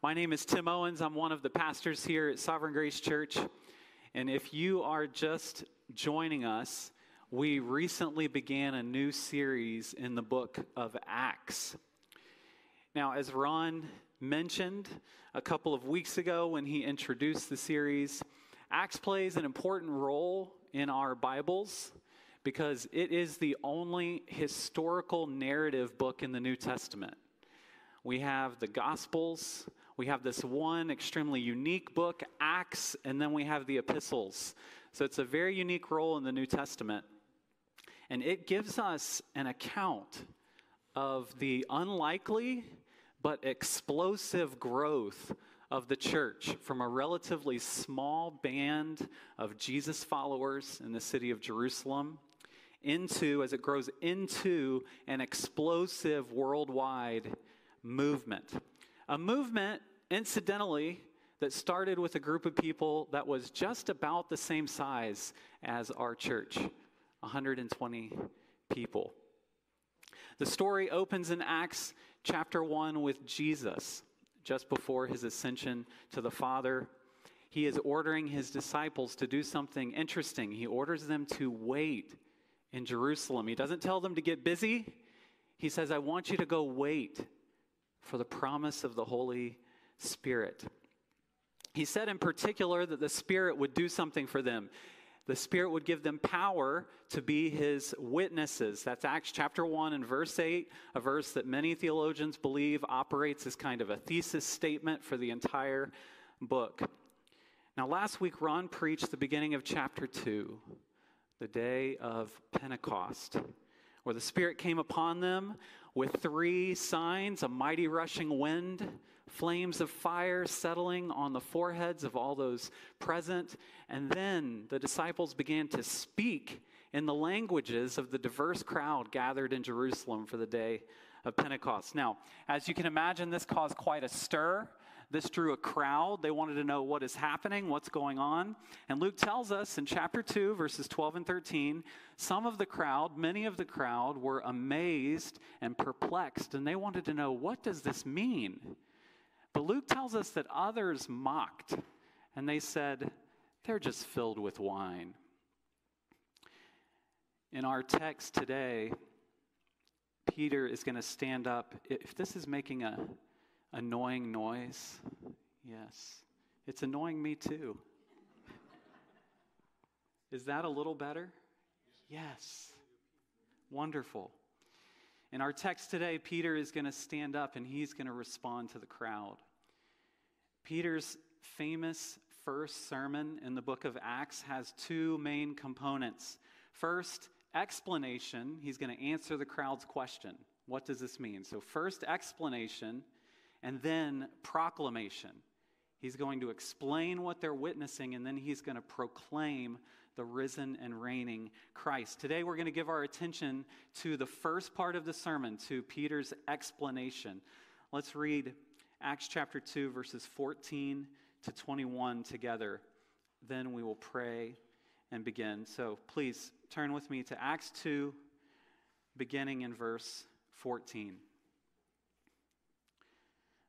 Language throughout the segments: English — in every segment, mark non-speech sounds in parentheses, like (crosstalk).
My name is Tim Owens. I'm one of the pastors here at Sovereign Grace Church. And if you are just joining us, we recently began a new series in the book of Acts. Now, as Ron mentioned a couple of weeks ago when he introduced the series, Acts plays an important role in our Bibles because it is the only historical narrative book in the New Testament. We have the Gospels, we have this one extremely unique book, Acts, and then we have the epistles. So it's a very unique role in the New Testament. And it gives us an account of the unlikely but explosive growth of the church from a relatively small band of Jesus followers in the city of Jerusalem into, as it grows into an explosive worldwide movement. A movement incidentally, that started with a group of people that was just about the same size as our church 120 people. The story opens in Acts chapter 1 with Jesus just before his ascension to the Father. He is ordering his disciples to do something interesting. He orders them to wait in Jerusalem. He doesn't tell them to get busy, he says, I want you to go wait for the promise of the Holy Spirit. He said in particular that the Spirit would do something for them. The Spirit would give them power to be His witnesses. That's Acts chapter 1 and verse 8, a verse that many theologians believe operates as kind of a thesis statement for the entire book. Now, last week, Ron preached the beginning of chapter 2, the day of Pentecost, where the Spirit came upon them with three signs a mighty rushing wind flames of fire settling on the foreheads of all those present. And then the disciples began to speak in the languages of the diverse crowd gathered in Jerusalem for the day of Pentecost. Now, as you can imagine, this caused quite a stir. This drew a crowd. They wanted to know what is happening, what's going on. And Luke tells us in chapter 2, verses 12 and 13, some of the crowd, many of the crowd, were amazed and perplexed, and they wanted to know what does this mean? But Luke tells us that others mocked, and they said, they're just filled with wine. In our text today, Peter is going to stand up. If this is making a annoying noise, yes, it's annoying me too. Is that a little better? Yes. Wonderful. In our text today, Peter is going to stand up and he's going to respond to the crowd. Peter's famous first sermon in the book of Acts has two main components. First, explanation. He's going to answer the crowd's question. What does this mean? So, first, explanation, and then proclamation. He's going to explain what they're witnessing, and then he's going to proclaim the risen and reigning Christ. Today, we're going to give our attention to the first part of the sermon, to Peter's explanation. Let's read Acts chapter 2, verses 14 to 21 together. Then we will pray and begin. So please turn with me to Acts 2, beginning in verse 14.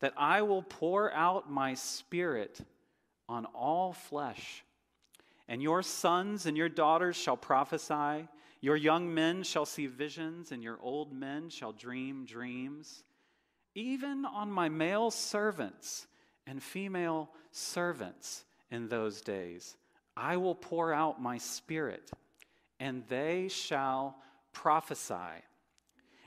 that I will pour out my spirit on all flesh. And your sons and your daughters shall prophesy, your young men shall see visions, and your old men shall dream dreams. Even on my male servants and female servants in those days, I will pour out my spirit, and they shall prophesy.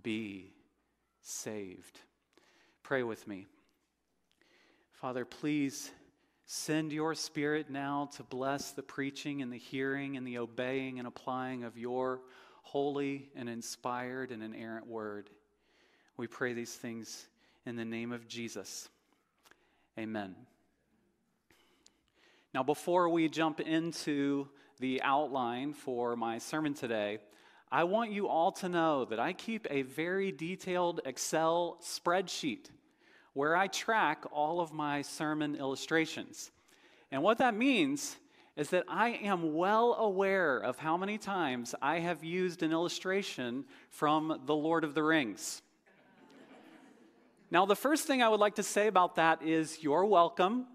be saved. Pray with me. Father, please send your spirit now to bless the preaching and the hearing and the obeying and applying of your holy and inspired and inerrant word. We pray these things in the name of Jesus. Amen. Now, before we jump into the outline for my sermon today, I want you all to know that I keep a very detailed Excel spreadsheet where I track all of my sermon illustrations. And what that means is that I am well aware of how many times I have used an illustration from The Lord of the Rings. now, the first thing I would like to say about that is you're welcome.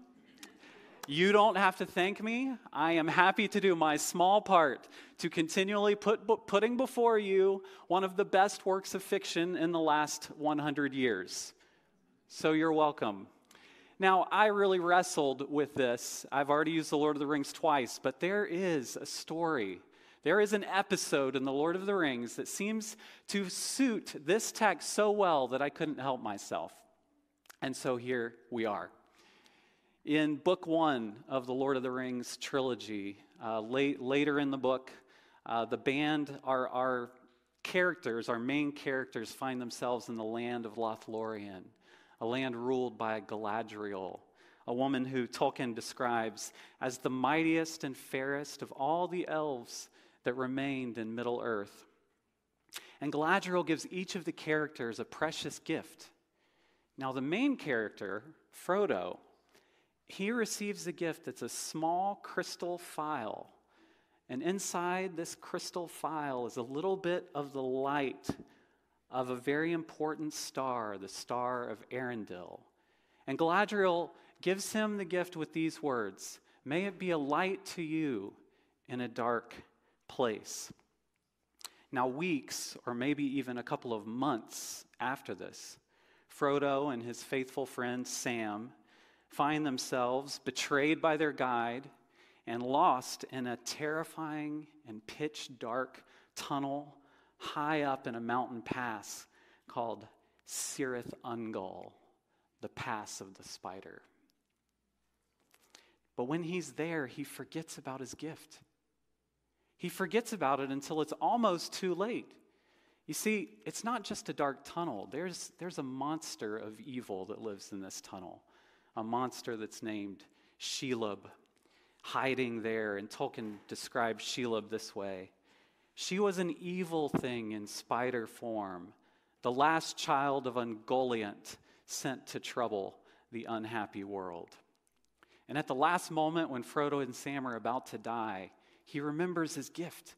You don't have to thank me. I am happy to do my small part to continually put putting before you one of the best works of fiction in the last 100 years. So you're welcome. Now, I really wrestled with this. I've already used The Lord of the Rings twice, but there is a story. There is an episode in The Lord of the Rings that seems to suit this text so well that I couldn't help myself. And so here we are. In book one of the Lord of the Rings trilogy, uh, late, later in the book, uh, the band, our, our characters, our main characters, find themselves in the land of Lothlorien, a land ruled by Galadriel, a woman who Tolkien describes as the mightiest and fairest of all the elves that remained in Middle Earth. And Galadriel gives each of the characters a precious gift. Now, the main character, Frodo, he receives a gift that's a small crystal phial. And inside this crystal phial is a little bit of the light of a very important star, the star of Eärendil. And Galadriel gives him the gift with these words May it be a light to you in a dark place. Now, weeks or maybe even a couple of months after this, Frodo and his faithful friend Sam find themselves betrayed by their guide and lost in a terrifying and pitch dark tunnel high up in a mountain pass called Cirith Ungol, the Pass of the Spider. But when he's there, he forgets about his gift. He forgets about it until it's almost too late. You see, it's not just a dark tunnel, there's, there's a monster of evil that lives in this tunnel a monster that's named Shelob hiding there. And Tolkien describes Shelob this way She was an evil thing in spider form, the last child of Ungoliant sent to trouble the unhappy world. And at the last moment when Frodo and Sam are about to die, he remembers his gift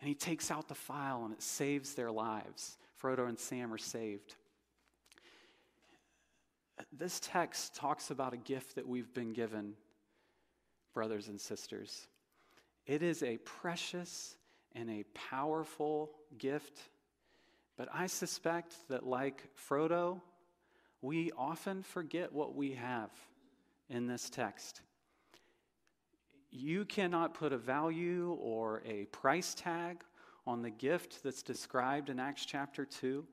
and he takes out the phial and it saves their lives. Frodo and Sam are saved this text talks about a gift that we've been given, brothers and sisters. It is a precious and a powerful gift, but I suspect that, like Frodo, we often forget what we have in this text. You cannot put a value or a price tag on the gift that's described in Acts chapter 2.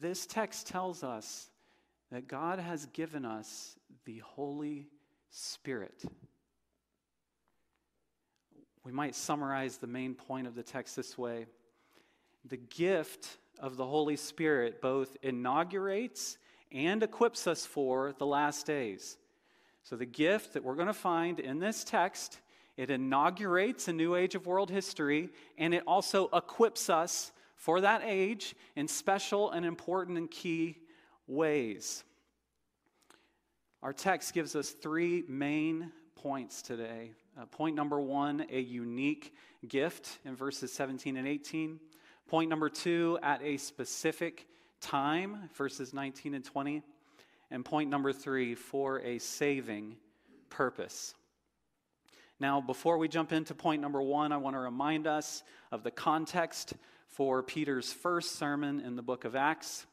This text tells us that God has given us the Holy Spirit. We might summarize the main point of the text this way The gift of the Holy Spirit both inaugurates and equips us for the last days. So, the gift that we're going to find in this text, it inaugurates a new age of world history, and it also equips us for that age in special and important and key ways. Our text gives us three main points today. Uh, point number one, a unique gift in verses 17 and 18. Point number two, at a specific time, verses 19 and 20. And point number three, for a saving purpose. Now, before we jump into point number one, I want to remind us of the context for Peter's first sermon in the book of Acts.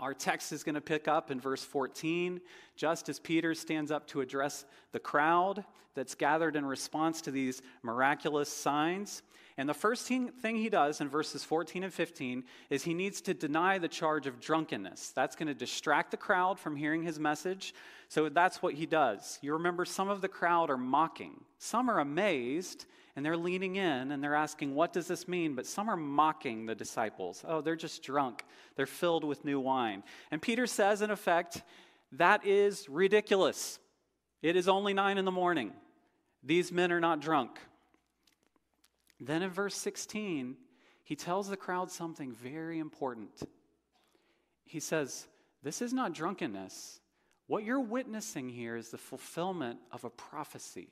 Our text is going to pick up in verse 14, just as Peter stands up to address the crowd that's gathered in response to these miraculous signs. And the first thing he does in verses 14 and 15 is he needs to deny the charge of drunkenness. That's going to distract the crowd from hearing his message. So that's what he does. You remember some of the crowd are mocking, some are amazed, and they're leaning in and they're asking, What does this mean? But some are mocking the disciples. Oh, they're just drunk. They're filled with new wine. And Peter says, in effect, that is ridiculous. It is only nine in the morning. These men are not drunk. Then in verse 16, he tells the crowd something very important. He says, This is not drunkenness. What you're witnessing here is the fulfillment of a prophecy,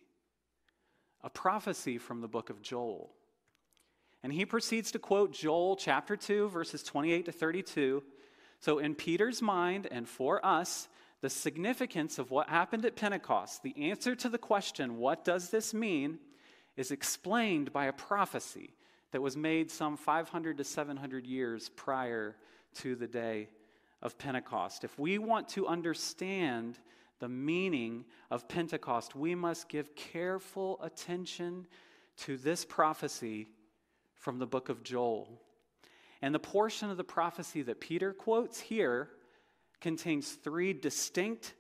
a prophecy from the book of Joel. And he proceeds to quote Joel chapter 2, verses 28 to 32. So, in Peter's mind and for us, the significance of what happened at Pentecost, the answer to the question, what does this mean, is explained by a prophecy that was made some 500 to 700 years prior to the day of Pentecost. If we want to understand the meaning of Pentecost, we must give careful attention to this prophecy from the book of Joel. And the portion of the prophecy that Peter quotes here contains three distinct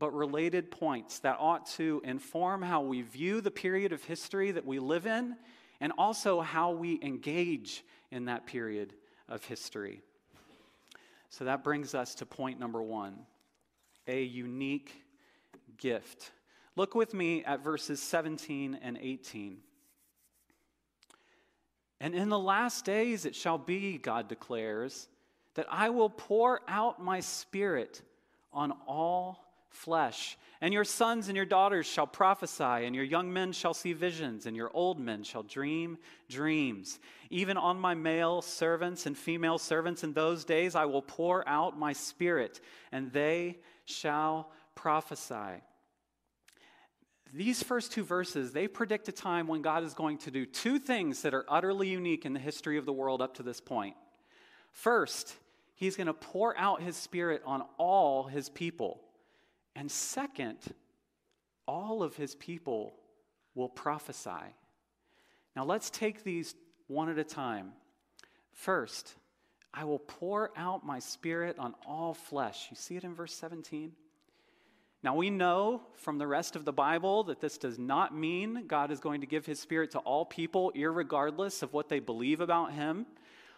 but related points that ought to inform how we view the period of history that we live in and also how we engage in that period of history. So that brings us to point number one a unique gift. Look with me at verses 17 and 18. And in the last days it shall be, God declares, that I will pour out my spirit on all flesh. And your sons and your daughters shall prophesy, and your young men shall see visions, and your old men shall dream dreams. Even on my male servants and female servants in those days I will pour out my spirit, and they shall prophesy. These first two verses, they predict a time when God is going to do two things that are utterly unique in the history of the world up to this point. First, he's going to pour out his spirit on all his people. And second, all of his people will prophesy. Now let's take these one at a time. First, I will pour out my spirit on all flesh. You see it in verse 17? Now, we know from the rest of the Bible that this does not mean God is going to give his spirit to all people, regardless of what they believe about him.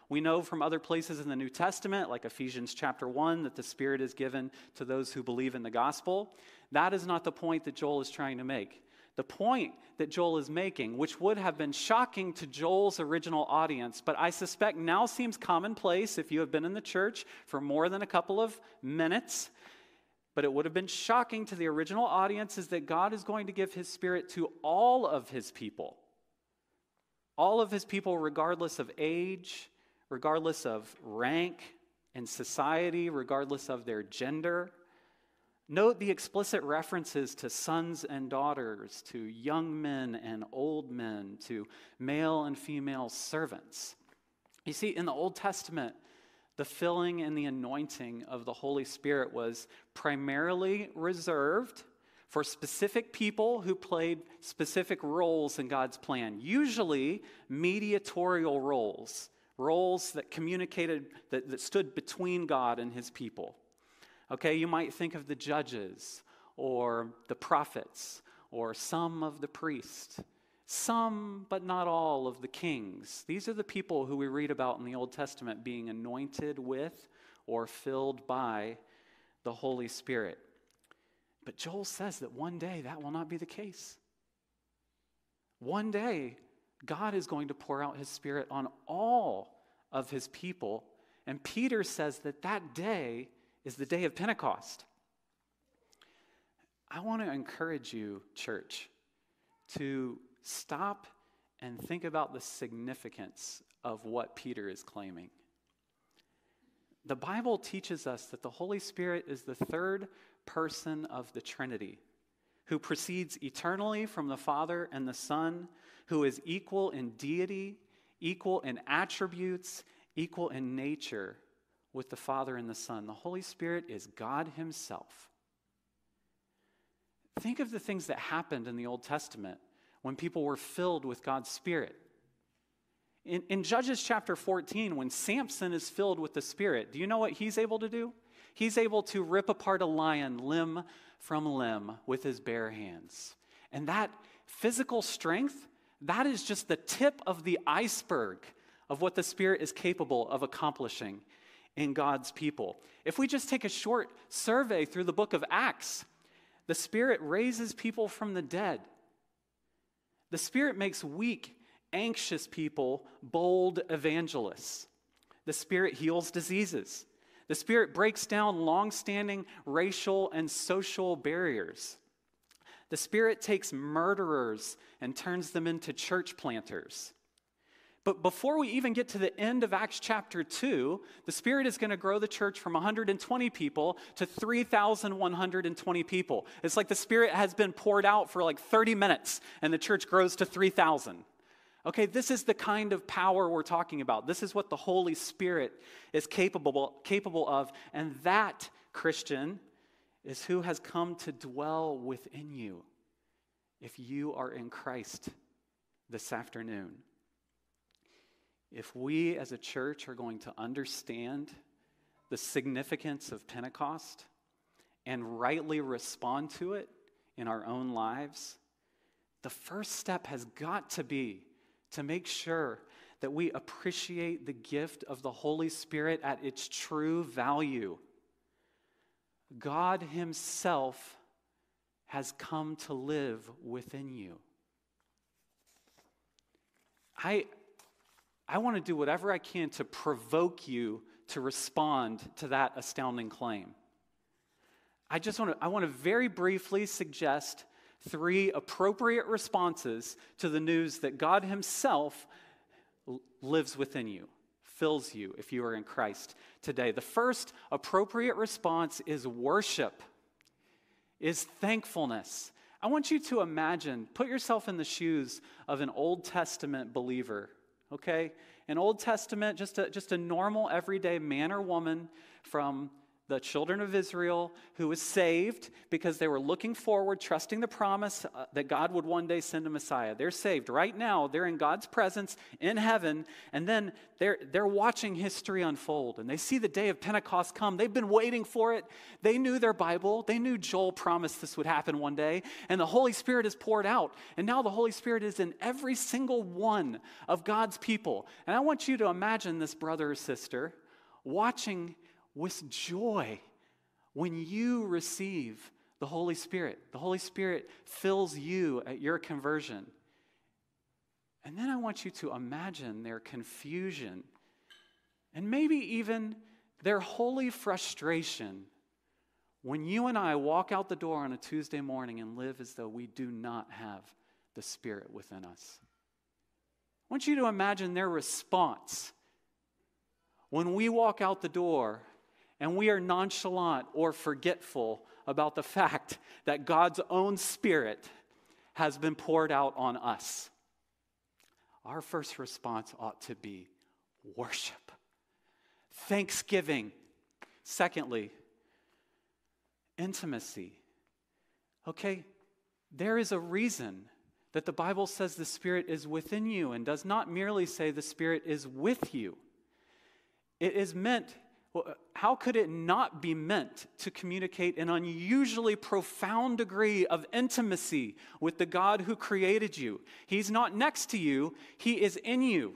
We know from other places in the New Testament, like Ephesians chapter 1, that the Spirit is given to those who believe in the gospel. That is not the point that Joel is trying to make. The point that Joel is making, which would have been shocking to Joel's original audience, but I suspect now seems commonplace if you have been in the church for more than a couple of minutes, but it would have been shocking to the original audience, is that God is going to give his spirit to all of his people. All of his people, regardless of age, regardless of rank in society, regardless of their gender. Note the explicit references to sons and daughters, to young men and old men, to male and female servants. You see, in the Old Testament, the filling and the anointing of the Holy Spirit was primarily reserved for specific people who played specific roles in God's plan, usually mediatorial roles roles that communicated, that, that stood between God and his people. Okay, you might think of the judges or the prophets or some of the priests, some but not all of the kings. These are the people who we read about in the Old Testament being anointed with or filled by the Holy Spirit. But Joel says that one day that will not be the case. One day, God is going to pour out his spirit on all of his people. And Peter says that that day is the day of Pentecost. I want to encourage you, church, to stop and think about the significance of what Peter is claiming. The Bible teaches us that the Holy Spirit is the third person of the Trinity who proceeds eternally from the Father and the Son, who is equal in deity, equal in attributes, equal in nature with the Father and the Son. The Holy Spirit is God Himself. Think of the things that happened in the Old Testament when people were filled with God's Spirit. In, in, Judges chapter 14, when Samson is filled with the Spirit, do you know what he's able to do? He's able to rip apart a lion limb from limb with his bare hands. And that physical strength, that is just the tip of the iceberg of what the Spirit is capable of accomplishing in God's people. If we just take a short survey through the book of Acts, the Spirit raises people from the dead. The Spirit makes weak, anxious people bold evangelists. The Spirit heals diseases. The Spirit breaks down long standing racial and social barriers. The Spirit takes murderers and turns them into church planters. But before we even get to the end of Acts chapter 2, the Spirit is going to grow the church from 120 people to 3,120 people. It's like the Spirit has been poured out for like 30 minutes and the church grows to 3,000. Okay, this is the kind of power we're talking about. This is what the Holy Spirit is capable, capable of. And that, Christian, is who has come to dwell within you if you are in Christ this afternoon if we as a church are going to understand the significance of Pentecost and rightly respond to it in our own lives, the first step has got to be to make sure that we appreciate the gift of the Holy Spirit at its true value. God Himself has come to live within you. I, I want to do whatever I can to provoke you to respond to that astounding claim. I just want to, I want to very briefly suggest three appropriate responses to the news that God Himself lives within you, fills you if you are in Christ today. The first appropriate response is worship, is thankfulness. I want you to imagine, put yourself in the shoes of an Old Testament believer okay? An Old Testament, just a, just a normal, everyday man or woman from the children of Israel who was saved because they were looking forward, trusting the promise uh, that God would one day send a Messiah. They're saved right now. They're in God's presence in heaven, and then they're, they're watching history unfold. And they see the day of Pentecost come. They've been waiting for it. They knew their Bible. They knew Joel promised this would happen one day, and the Holy Spirit is poured out. And now the Holy Spirit is in every single one of God's people. And I want you to imagine this brother or sister watching with joy when you receive the Holy Spirit. The Holy Spirit fills you at your conversion. And then I want you to imagine their confusion and maybe even their holy frustration when you and I walk out the door on a Tuesday morning and live as though we do not have the Spirit within us. I want you to imagine their response when we walk out the door and we are nonchalant or forgetful about the fact that God's own Spirit has been poured out on us. Our first response ought to be worship, thanksgiving. Secondly, intimacy. Okay, there is a reason that the Bible says the Spirit is within you and does not merely say the Spirit is with you. It is meant Uh, how could it not be meant to communicate an unusually profound degree of intimacy with the God who created you? He's not next to you, He is in you.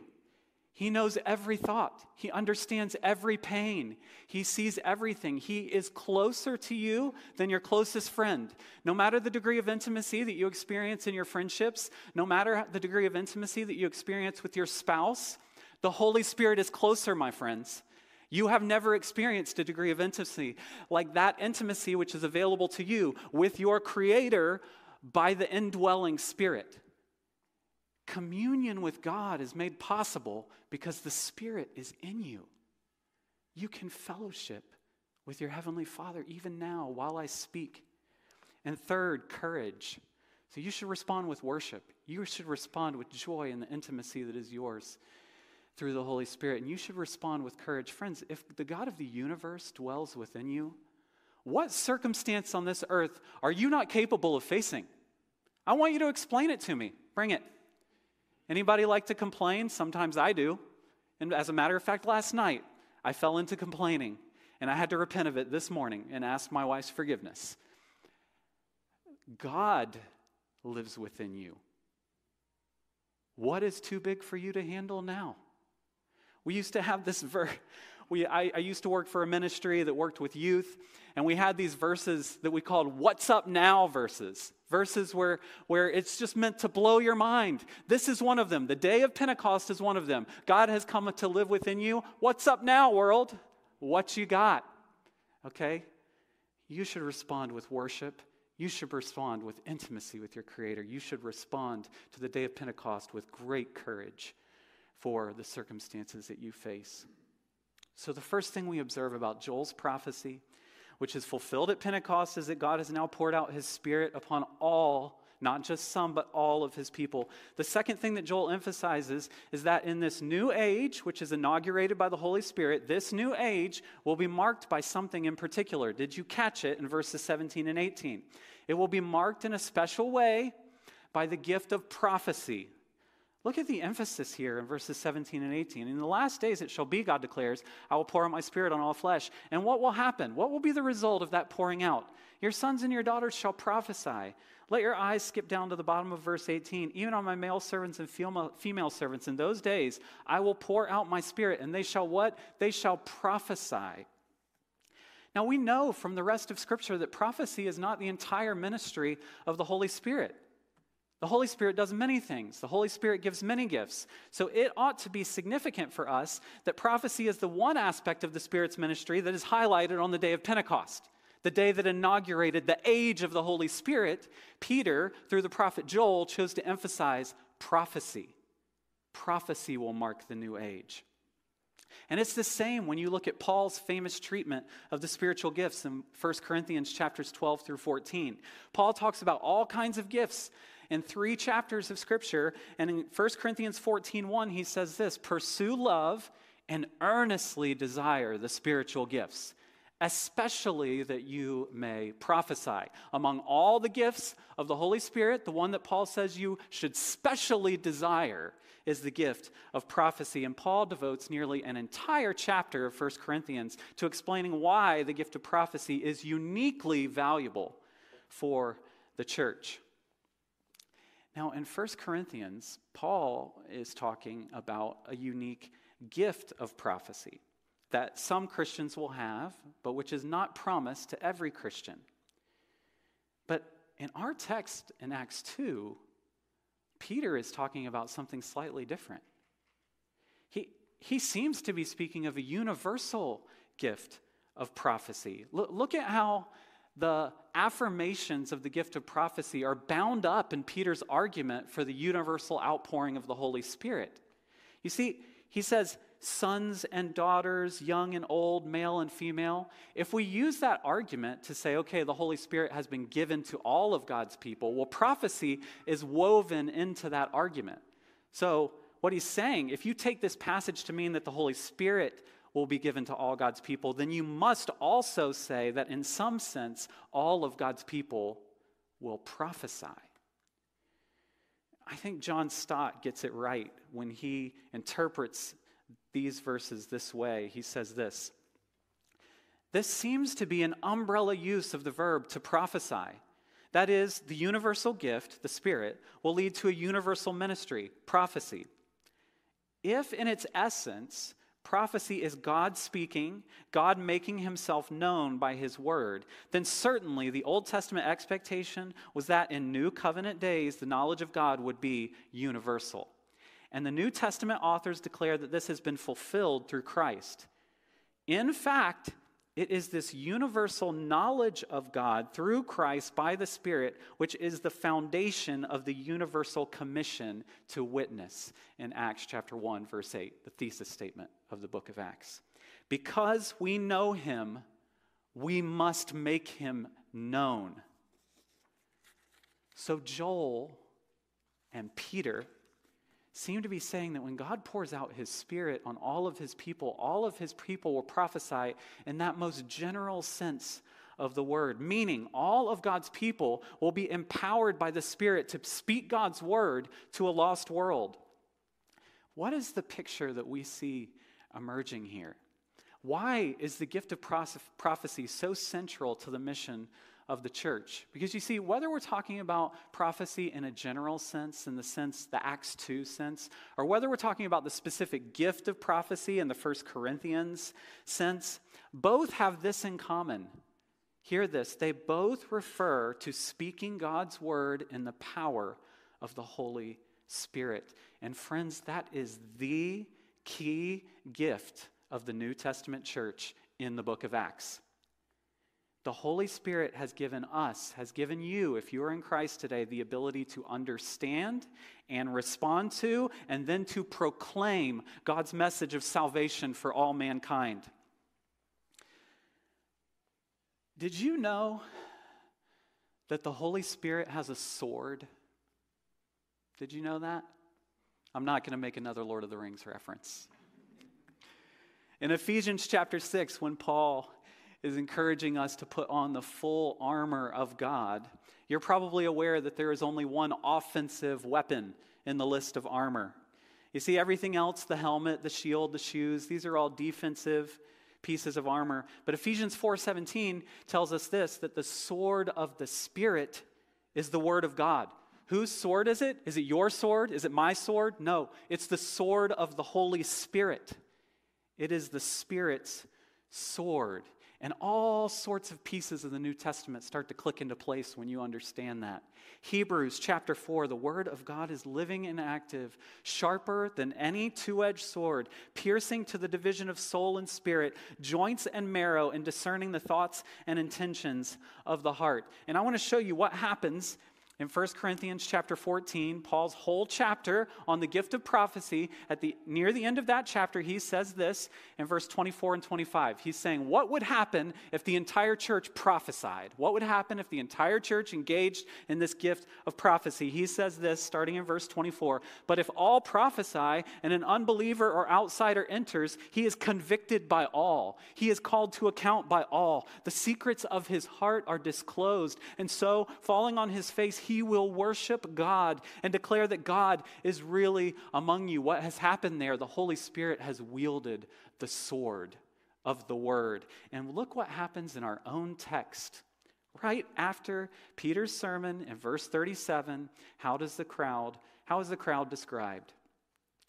He knows every thought. He understands every pain. He sees everything. He is closer to you than your closest friend. No matter the degree of intimacy that you experience in your friendships, no matter the degree of intimacy that you experience with your spouse, the Holy Spirit is closer, my friends. You have never experienced a degree of intimacy like that intimacy which is available to you with your Creator by the indwelling Spirit. Communion with God is made possible because the Spirit is in you. You can fellowship with your Heavenly Father even now while I speak. And third, courage. So you should respond with worship. You should respond with joy in the intimacy that is yours. Through the Holy Spirit, and you should respond with courage. Friends, if the God of the universe dwells within you, what circumstance on this earth are you not capable of facing? I want you to explain it to me. Bring it. Anybody like to complain? Sometimes I do. And as a matter of fact, last night I fell into complaining and I had to repent of it this morning and ask my wife's forgiveness. God lives within you. What is too big for you to handle now? We used to have this verse. We, I, I, used to work for a ministry that worked with youth, and we had these verses that we called What's Up Now verses. Verses where, where it's just meant to blow your mind. This is one of them. The day of Pentecost is one of them. God has come to live within you. What's up now, world? What you got? Okay? You should respond with worship. You should respond with intimacy with your Creator. You should respond to the day of Pentecost with great courage for the circumstances that you face. So, the first thing we observe about Joel's prophecy, which is fulfilled at Pentecost, is that God has now poured out his Spirit upon all, not just some, but all of his people. The second thing that Joel emphasizes is that in this new age, which is inaugurated by the Holy Spirit, this new age will be marked by something in particular. Did you catch it in verses 17 and 18? It will be marked in a special way by the gift of prophecy. Look at the emphasis here in verses 17 and 18. In the last days it shall be, God declares, I will pour out my spirit on all flesh. And what will happen? What will be the result of that pouring out? Your sons and your daughters shall prophesy. Let your eyes skip down to the bottom of verse 18. Even on my male servants and female servants in those days, I will pour out my spirit, and they shall what? They shall prophesy. Now we know from the rest of Scripture that prophecy is not the entire ministry of the Holy Spirit. The Holy Spirit does many things. The Holy Spirit gives many gifts. So it ought to be significant for us that prophecy is the one aspect of the Spirit's ministry that is highlighted on the day of Pentecost. The day that inaugurated the age of the Holy Spirit, Peter, through the prophet Joel, chose to emphasize prophecy. Prophecy will mark the new age. And it's the same when you look at Paul's famous treatment of the spiritual gifts in 1 Corinthians chapters 12 through 14. Paul talks about all kinds of gifts in three chapters of Scripture. And in 1 Corinthians 14 1, he says this Pursue love and earnestly desire the spiritual gifts, especially that you may prophesy. Among all the gifts of the Holy Spirit, the one that Paul says you should specially desire is the gift of prophecy. And Paul devotes nearly an entire chapter of 1 Corinthians to explaining why the gift of prophecy is uniquely valuable for the church. Now, in 1 Corinthians, Paul is talking about a unique gift of prophecy that some Christians will have, but which is not promised to every Christian. But in our text in Acts 2, Peter is talking about something slightly different. He, he seems to be speaking of a universal gift of prophecy. Look, look at how the affirmations of the gift of prophecy are bound up in Peter's argument for the universal outpouring of the Holy Spirit. You see, he says, sons and daughters, young and old, male and female. If we use that argument to say, okay, the Holy Spirit has been given to all of God's people, well, prophecy is woven into that argument. So, what he's saying, if you take this passage to mean that the Holy Spirit will be given to all God's people, then you must also say that in some sense, all of God's people will prophesy. I think John Stott gets it right when he interprets these verses this way. He says this This seems to be an umbrella use of the verb to prophesy. That is, the universal gift, the Spirit, will lead to a universal ministry, prophecy. If in its essence, prophecy is God speaking, God making himself known by his word, then certainly the Old Testament expectation was that in New Covenant days, the knowledge of God would be universal. And the New Testament authors declare that this has been fulfilled through Christ. In fact, it is this universal knowledge of God through Christ by the Spirit, which is the foundation of the universal commission to witness in Acts chapter 1, verse 8, the thesis statement of the book of Acts. Because we know him, we must make him known. So Joel and Peter seem to be saying that when God pours out his spirit on all of his people, all of his people will prophesy in that most general sense of the word, meaning all of God's people will be empowered by the Spirit to speak God's word to a lost world. What is the picture that we see emerging here? Why is the gift of prophecy so central to the mission of the church. Because you see, whether we're talking about prophecy in a general sense, in the sense, the Acts 2 sense, or whether we're talking about the specific gift of prophecy in the First Corinthians sense, both have this in common. Hear this they both refer to speaking God's word in the power of the Holy Spirit. And friends, that is the key gift of the New Testament church in the book of Acts. The Holy Spirit has given us, has given you, if you are in Christ today, the ability to understand and respond to, and then to proclaim God's message of salvation for all mankind. Did you know that the Holy Spirit has a sword? Did you know that? I'm not going to make another Lord of the Rings reference. In Ephesians chapter 6, when Paul is encouraging us to put on the full armor of God. You're probably aware that there is only one offensive weapon in the list of armor. You see, everything else the helmet, the shield, the shoes these are all defensive pieces of armor. But Ephesians 4:17 tells us this that the sword of the spirit is the word of God. Whose sword is it? Is it your sword? Is it my sword? No, it's the sword of the Holy Spirit. It is the Spirit's sword. And all sorts of pieces of the New Testament start to click into place when you understand that. Hebrews chapter 4 the Word of God is living and active, sharper than any two edged sword, piercing to the division of soul and spirit, joints and marrow, and discerning the thoughts and intentions of the heart. And I want to show you what happens in 1 Corinthians chapter 14, Paul's whole chapter on the gift of prophecy, at the near the end of that chapter, he says this in verse 24 and 25. He's saying, What would happen if the entire church prophesied? What would happen if the entire church engaged in this gift of prophecy? He says this starting in verse 24. But if all prophesy and an unbeliever or outsider enters, he is convicted by all. He is called to account by all. The secrets of his heart are disclosed. And so, falling on his face, he will worship God and declare that God is really among you. What has happened there? The Holy Spirit has wielded the sword of the word. And look what happens in our own text. Right after Peter's sermon in verse 37, how does the crowd, how is the crowd described?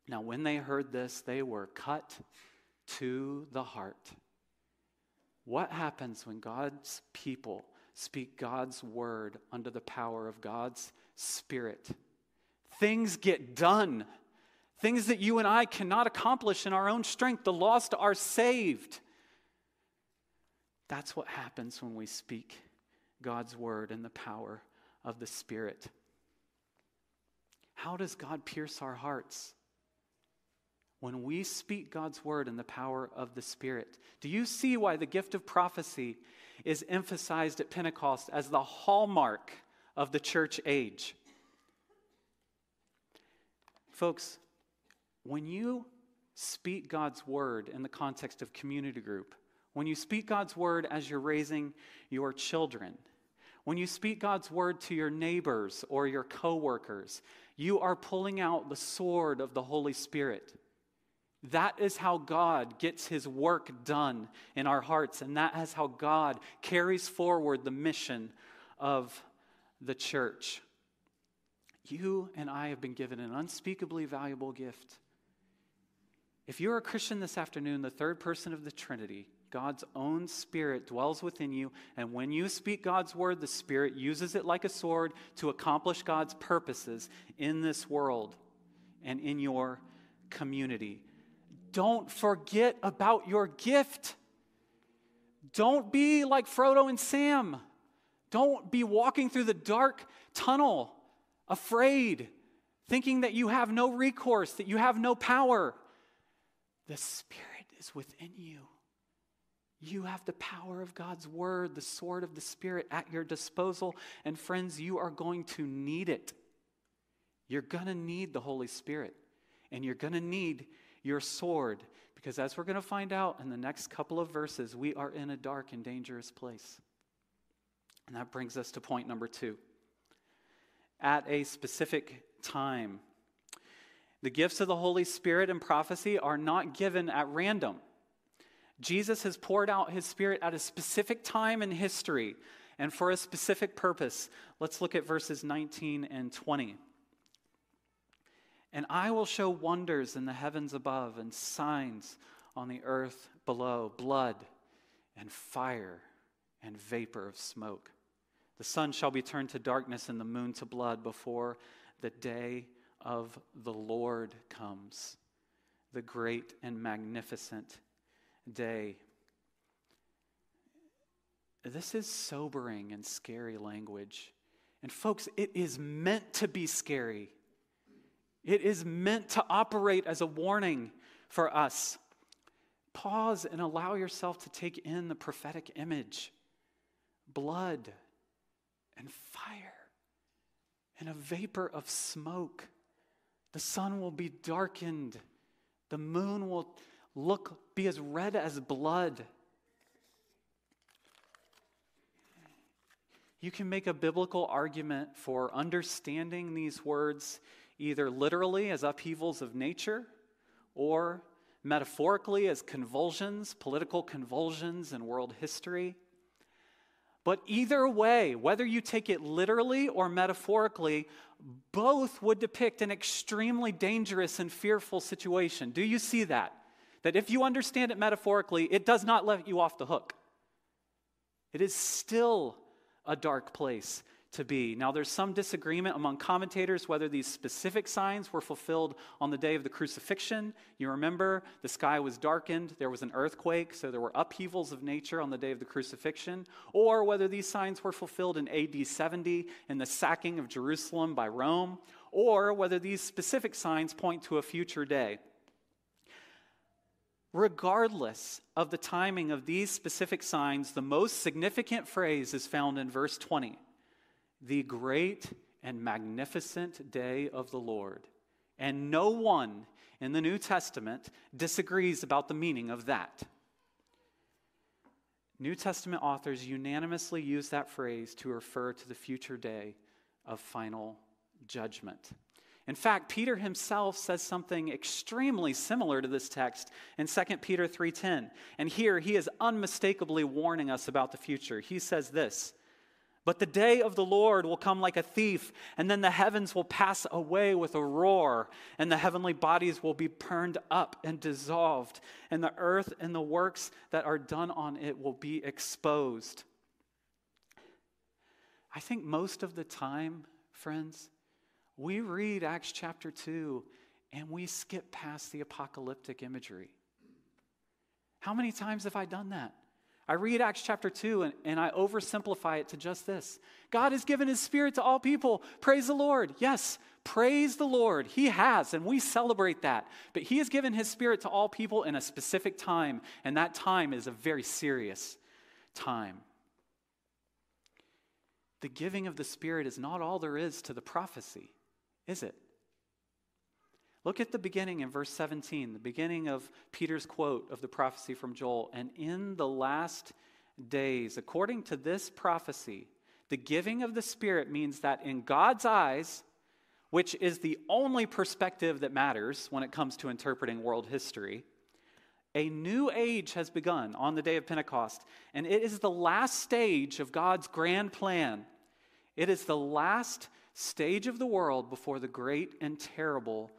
Now, when they heard this, they were cut to the heart. What happens when God's people speak God's word under the power of God's Spirit. Things get done. Things that you and I cannot accomplish in our own strength. The lost are saved. That's what happens when we speak God's word in the power of the Spirit. How does God pierce our hearts? When we speak God's word in the power of the Spirit. Do you see why the gift of prophecy is emphasized at Pentecost as the hallmark of the church age. Folks, when you speak God's word in the context of community group, when you speak God's word as you're raising your children, when you speak God's word to your neighbors or your coworkers, you are pulling out the sword of the Holy Spirit. That is how God gets his work done in our hearts, and that is how God carries forward the mission of the church. You and I have been given an unspeakably valuable gift. If you're a Christian this afternoon, the third person of the Trinity, God's own Spirit dwells within you, and when you speak God's word, the Spirit uses it like a sword to accomplish God's purposes in this world and in your community. Don't forget about your gift. Don't be like Frodo and Sam. Don't be walking through the dark tunnel, afraid, thinking that you have no recourse, that you have no power. The Spirit is within you. You have the power of God's word, the sword of the Spirit at your disposal. And friends, you are going to need it. You're going to need the Holy Spirit. And you're going to need your sword because, as we're going to find out in the next couple of verses, we are in a dark and dangerous place. And that brings us to point number two. At a specific time, the gifts of the Holy Spirit and prophecy are not given at random. Jesus has poured out his Spirit at a specific time in history and for a specific purpose. Let's look at verses 19 and 20. And I will show wonders in the heavens above and signs on the earth below blood and fire and vapor of smoke. The sun shall be turned to darkness and the moon to blood before the day of the Lord comes, the great and magnificent day. This is sobering and scary language. And, folks, it is meant to be scary. It is meant to operate as a warning for us. Pause and allow yourself to take in the prophetic image blood and fire and a vapor of smoke. The sun will be darkened, the moon will look be as red as blood. You can make a biblical argument for understanding these words either literally as upheavals of nature or metaphorically as convulsions, political convulsions in world history. But either way, whether you take it literally or metaphorically, both would depict an extremely dangerous and fearful situation. Do you see that? That if you understand it metaphorically, it does not let you off the hook. It is still a dark place to be. Now, there's some disagreement among commentators whether these specific signs were fulfilled on the day of the crucifixion. You remember the sky was darkened, there was an earthquake, so there were upheavals of nature on the day of the crucifixion, or whether these signs were fulfilled in AD 70 in the sacking of Jerusalem by Rome, or whether these specific signs point to a future day. Regardless of the timing of these specific signs, the most significant phrase is found in verse 20 the great and magnificent day of the Lord. And no one in the New Testament disagrees about the meaning of that. New Testament authors unanimously use that phrase to refer to the future day of final judgment. In fact, Peter himself says something extremely similar to this text in 2 Peter 3:10. And here he is unmistakably warning us about the future. He says this: but the day of the Lord will come like a thief, and then the heavens will pass away with a roar, and the heavenly bodies will be burned up and dissolved, and the earth and the works that are done on it will be exposed. I think most of the time, friends, we read Acts chapter 2 and we skip past the apocalyptic imagery. How many times have I done that? I read Acts chapter 2 and, and I oversimplify it to just this God has given his spirit to all people. Praise the Lord. Yes, praise the Lord. He has, and we celebrate that. But he has given his spirit to all people in a specific time, and that time is a very serious time. The giving of the spirit is not all there is to the prophecy, is it? Look at the beginning in verse 17, the beginning of Peter's quote of the prophecy from Joel. And in the last days, according to this prophecy, the giving of the Spirit means that in God's eyes, which is the only perspective that matters when it comes to interpreting world history, a new age has begun on the day of Pentecost, and it is the last stage of God's grand plan. It is the last stage of the world before the great and terrible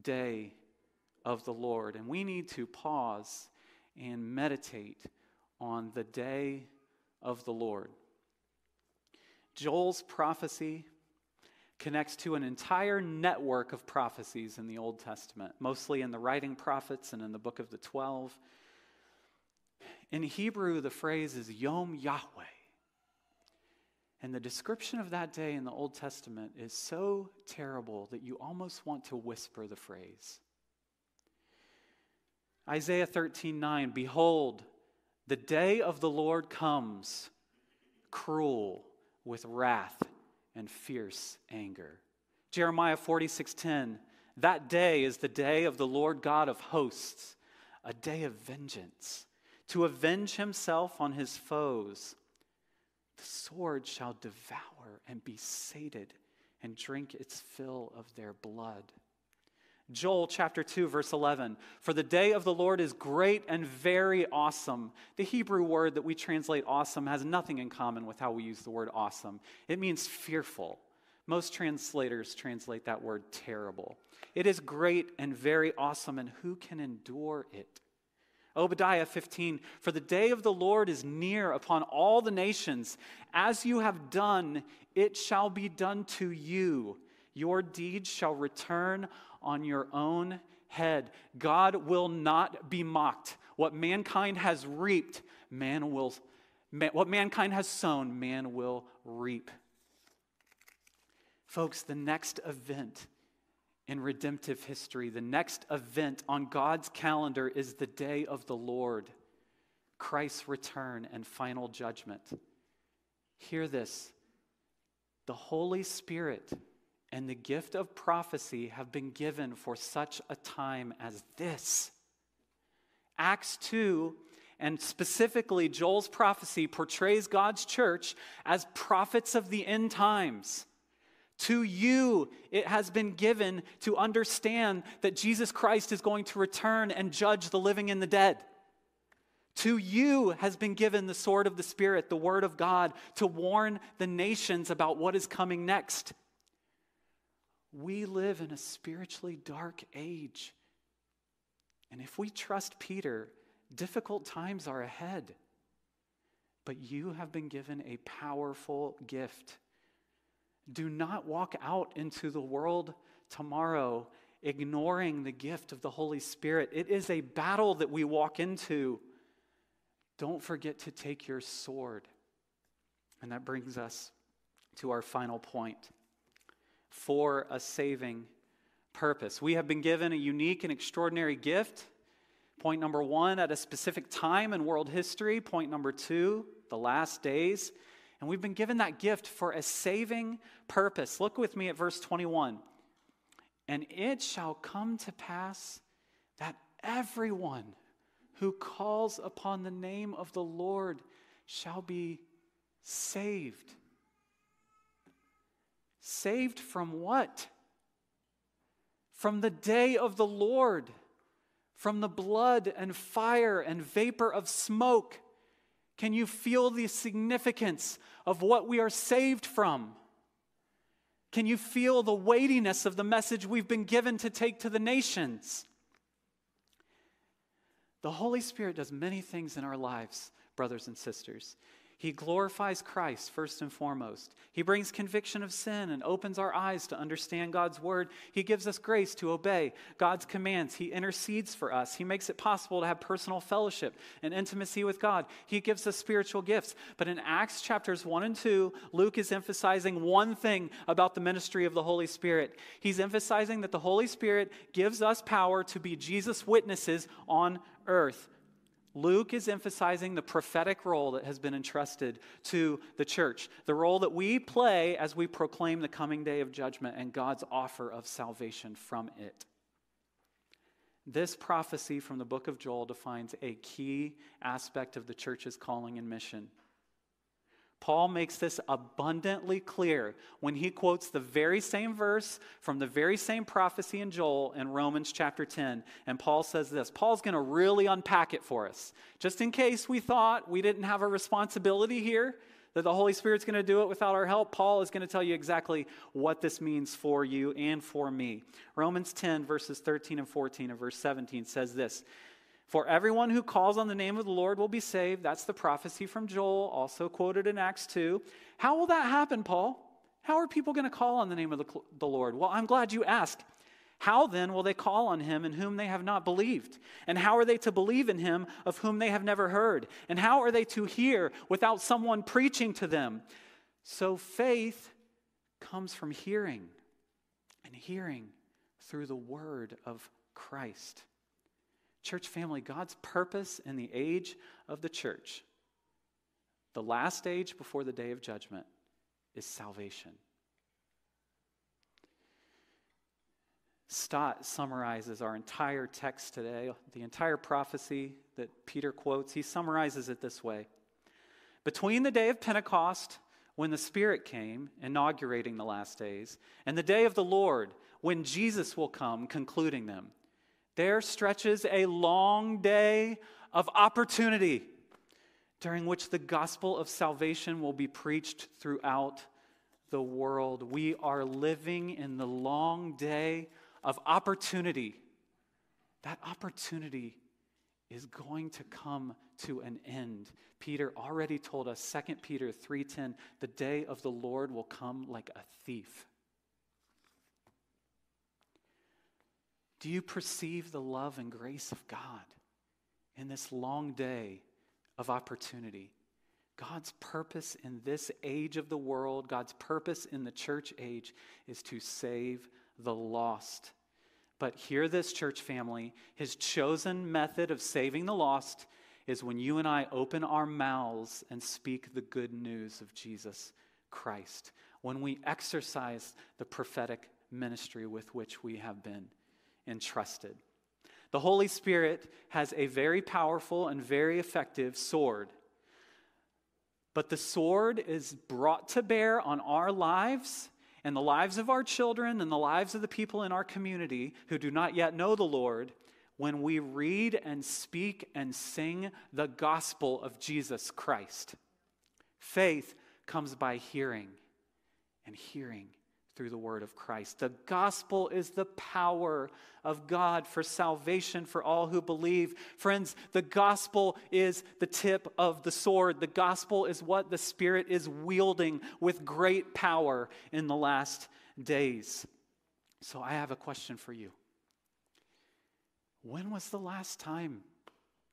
day of the Lord. And we need to pause and meditate on the day of the Lord. Joel's prophecy connects to an entire network of prophecies in the Old Testament, mostly in the writing prophets and in the book of the 12. In Hebrew, the phrase is Yom Yahweh. And the description of that day in the Old Testament is so terrible that you almost want to whisper the phrase. Isaiah 13 9, behold, the day of the Lord comes, cruel with wrath and fierce anger. Jeremiah 46 10, That day is the day of the Lord God of hosts, a day of vengeance, to avenge himself on his foes. The sword shall devour and be sated and drink its fill of their blood. Joel chapter 2, verse 11. For the day of the Lord is great and very awesome. The Hebrew word that we translate awesome has nothing in common with how we use the word awesome. It means fearful. Most translators translate that word terrible. It is great and very awesome, and who can endure it? Obadiah 15, for the day of the Lord is near upon all the nations. As you have done, it shall be done to you. Your deeds shall return on your own head. God will not be mocked. What mankind has reaped, man will what mankind has sown, man will reap. Folks, the next event in redemptive history, the next event on God's calendar is the day of the Lord, Christ's return and final judgment. Hear this the Holy Spirit and the gift of prophecy have been given for such a time as this. Acts 2, and specifically Joel's prophecy, portrays God's church as prophets of the end times. To you, it has been given to understand that Jesus Christ is going to return and judge the living and the dead. To you has been given the sword of the Spirit, the word of God, to warn the nations about what is coming next. We live in a spiritually dark age. And if we trust Peter, difficult times are ahead. But you have been given a powerful gift. Do not walk out into the world tomorrow ignoring the gift of the Holy Spirit. It is a battle that we walk into. Don't forget to take your sword. And that brings us to our final point for a saving purpose. We have been given a unique and extraordinary gift. Point number one, at a specific time in world history. Point number two, the last days. And we've been given that gift for a saving purpose. Look with me at verse 21. And it shall come to pass that everyone who calls upon the name of the Lord shall be saved. Saved from what? From the day of the Lord, from the blood and fire and vapor of smoke. Can you feel the significance of what we are saved from? Can you feel the weightiness of the message we've been given to take to the nations? The Holy Spirit does many things in our lives, brothers and sisters. He glorifies Christ first and foremost. He brings conviction of sin and opens our eyes to understand God's word. He gives us grace to obey God's commands. He intercedes for us. He makes it possible to have personal fellowship and intimacy with God. He gives us spiritual gifts. But in Acts chapters 1 and 2, Luke is emphasizing one thing about the ministry of the Holy Spirit. He's emphasizing that the Holy Spirit gives us power to be Jesus' witnesses on earth. Luke is emphasizing the prophetic role that has been entrusted to the church, the role that we play as we proclaim the coming day of judgment and God's offer of salvation from it. This prophecy from the book of Joel defines a key aspect of the church's calling and mission. Paul makes this abundantly clear when he quotes the very same verse from the very same prophecy in Joel in Romans chapter 10. And Paul says this Paul's going to really unpack it for us. Just in case we thought we didn't have a responsibility here, that the Holy Spirit's going to do it without our help, Paul is going to tell you exactly what this means for you and for me. Romans 10, verses 13 and 14, and verse 17 says this. For everyone who calls on the name of the Lord will be saved. That's the prophecy from Joel, also quoted in Acts 2. How will that happen, Paul? How are people going to call on the name of the, the Lord? Well, I'm glad you asked. How then will they call on him in whom they have not believed? And how are they to believe in him of whom they have never heard? And how are they to hear without someone preaching to them? So faith comes from hearing, and hearing through the word of Christ. Church family, God's purpose in the age of the church, the last age before the day of judgment, is salvation. Stott summarizes our entire text today, the entire prophecy that Peter quotes. He summarizes it this way Between the day of Pentecost, when the Spirit came, inaugurating the last days, and the day of the Lord, when Jesus will come, concluding them, there stretches a long day of opportunity during which the gospel of salvation will be preached throughout the world. We are living in the long day of opportunity. That opportunity is going to come to an end. Peter already told us 2 Peter 3:10, the day of the Lord will come like a thief. Do you perceive the love and grace of God in this long day of opportunity? God's purpose in this age of the world, God's purpose in the church age is to save the lost. But hear this, church family. His chosen method of saving the lost is when you and I open our mouths and speak the good news of Jesus Christ, when we exercise the prophetic ministry with which we have been entrusted. The Holy Spirit has a very powerful and very effective sword. But the sword is brought to bear on our lives and the lives of our children and the lives of the people in our community who do not yet know the Lord when we read and speak and sing the gospel of Jesus Christ. Faith comes by hearing, and hearing through the word of Christ. The gospel is the power of God for salvation for all who believe. Friends, the gospel is the tip of the sword. The gospel is what the Spirit is wielding with great power in the last days. So I have a question for you. When was the last time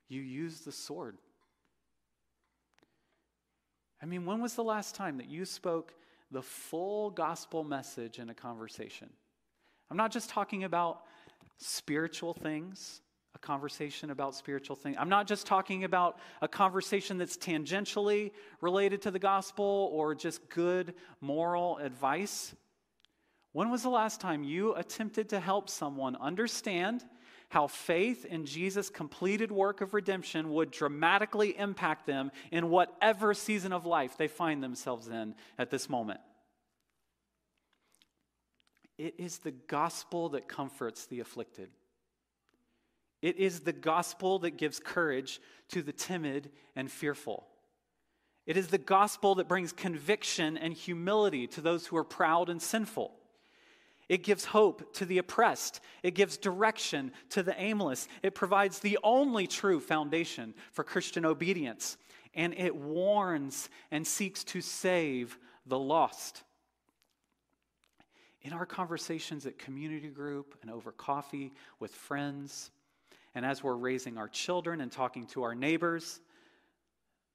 you used the sword? I mean, when was the last time that you spoke the full gospel message in a conversation. I'm not just talking about spiritual things, a conversation about spiritual things. I'm not just talking about a conversation that's tangentially related to the gospel or just good moral advice. When was the last time you attempted to help someone understand how faith in Jesus' completed work of redemption would dramatically impact them in whatever season of life they find themselves in at this moment. It is the gospel that comforts the afflicted. It is the gospel that gives courage to the timid and fearful. It is the gospel that brings conviction and humility to those who are proud and sinful. It gives hope to the oppressed. It gives direction to the aimless. It provides the only true foundation for Christian obedience. And it warns and seeks to save the lost. In our conversations at community group and over coffee with friends, and as we're raising our children and talking to our neighbors,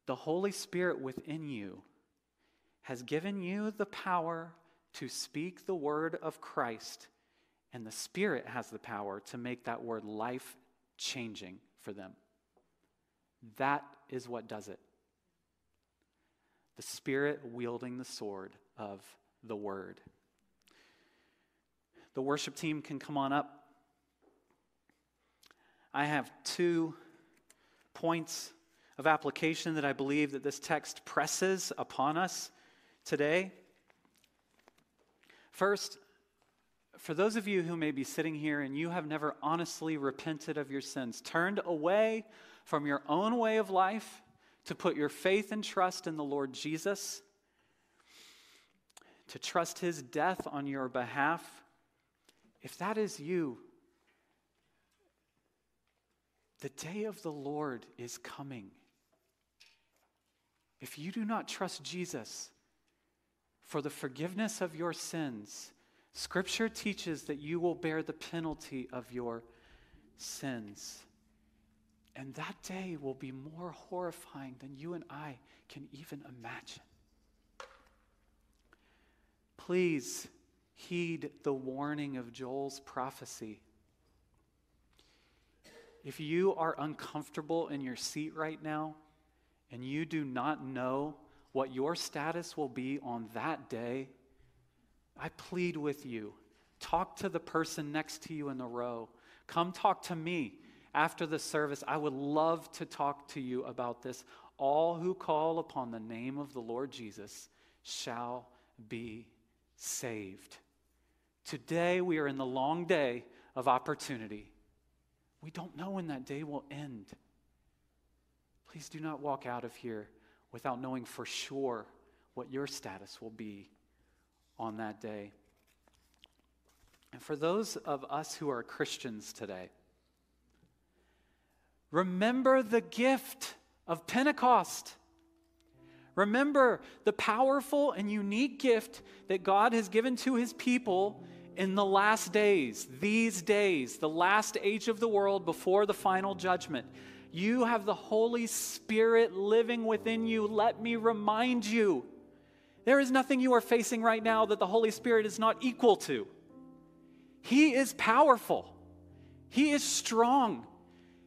the Holy Spirit within you has given you the power to speak the word of Christ, and the Spirit has the power to make that word life changing for them. That is what does it. The Spirit wielding the sword of the word. The worship team can come on up. I have two points of application that I believe that this text presses upon us today. First, for those of you who may be sitting here and you have never honestly repented of your sins, turned away from your own way of life to put your faith and trust in the Lord Jesus, to trust his death on your behalf, if that is you, the day of the Lord is coming. If you do not trust Jesus, for the forgiveness of your sins. Scripture teaches that you will bear the penalty of your sins. And that day will be more horrifying than you and I can even imagine. Please heed the warning of Joel's prophecy. If you are uncomfortable in your seat right now and you do not know what your status will be on that day, I plead with you Talk to the person next to you in the row. Come talk to me after the service. I would love to talk to you about this. All who call upon the name of the Lord Jesus shall be saved. Today, we are in the long day of opportunity. We don't know when that day will end. Please do not walk out of here without knowing for sure what your status will be on that day. And for those of us who are Christians today, remember the gift of Pentecost. Remember the powerful and unique gift that God has given to his people in the last days, these days, the last age of the world before the final judgment. You have the Holy Spirit living within you. Let me remind you there is nothing you are facing right now that the Holy Spirit is not equal to. He is powerful, He is strong,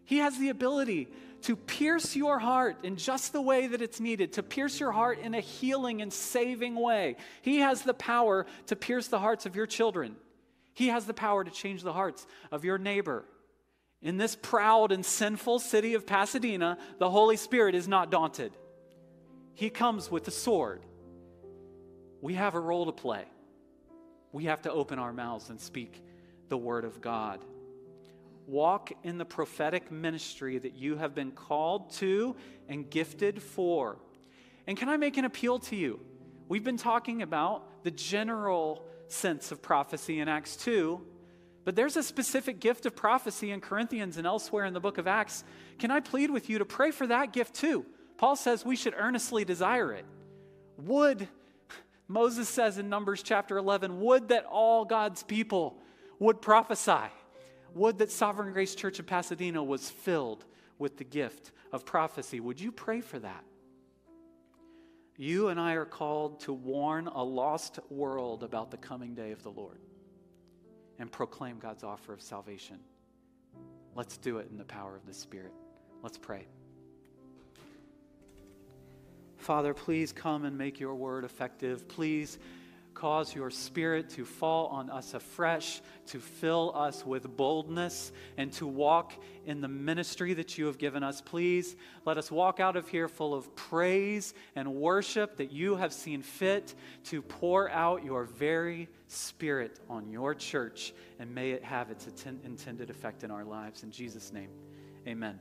He has the ability to pierce your heart in just the way that it's needed, to pierce your heart in a healing and saving way. He has the power to pierce the hearts of your children. He has the power to change the hearts of your neighbor. In this proud and sinful city of Pasadena, the Holy Spirit is not daunted. He comes with a sword. We have a role to play. We have to open our mouths and speak the word of God. Walk in the prophetic ministry that you have been called to and gifted for. And can I make an appeal to you? We've been talking about the general sense of prophecy in Acts 2, but there's a specific gift of prophecy in Corinthians and elsewhere in the book of Acts. Can I plead with you to pray for that gift too? Paul says we should earnestly desire it. Would, (laughs) Moses says in Numbers chapter 11, would that all God's people would prophesy. Would that Sovereign Grace Church of Pasadena was filled with the gift of prophecy. Would you pray for that? You and I are called to warn a lost world about the coming day of the Lord and proclaim God's offer of salvation. Let's do it in the power of the Spirit. Let's pray. Father, please come and make your word effective. Please cause your spirit to fall on us afresh, to fill us with boldness, and to walk in the ministry that you have given us. Please let us walk out of here full of praise and worship that you have seen fit to pour out your very spirit on your church, and may it have its intended effect in our lives. In Jesus' name, amen.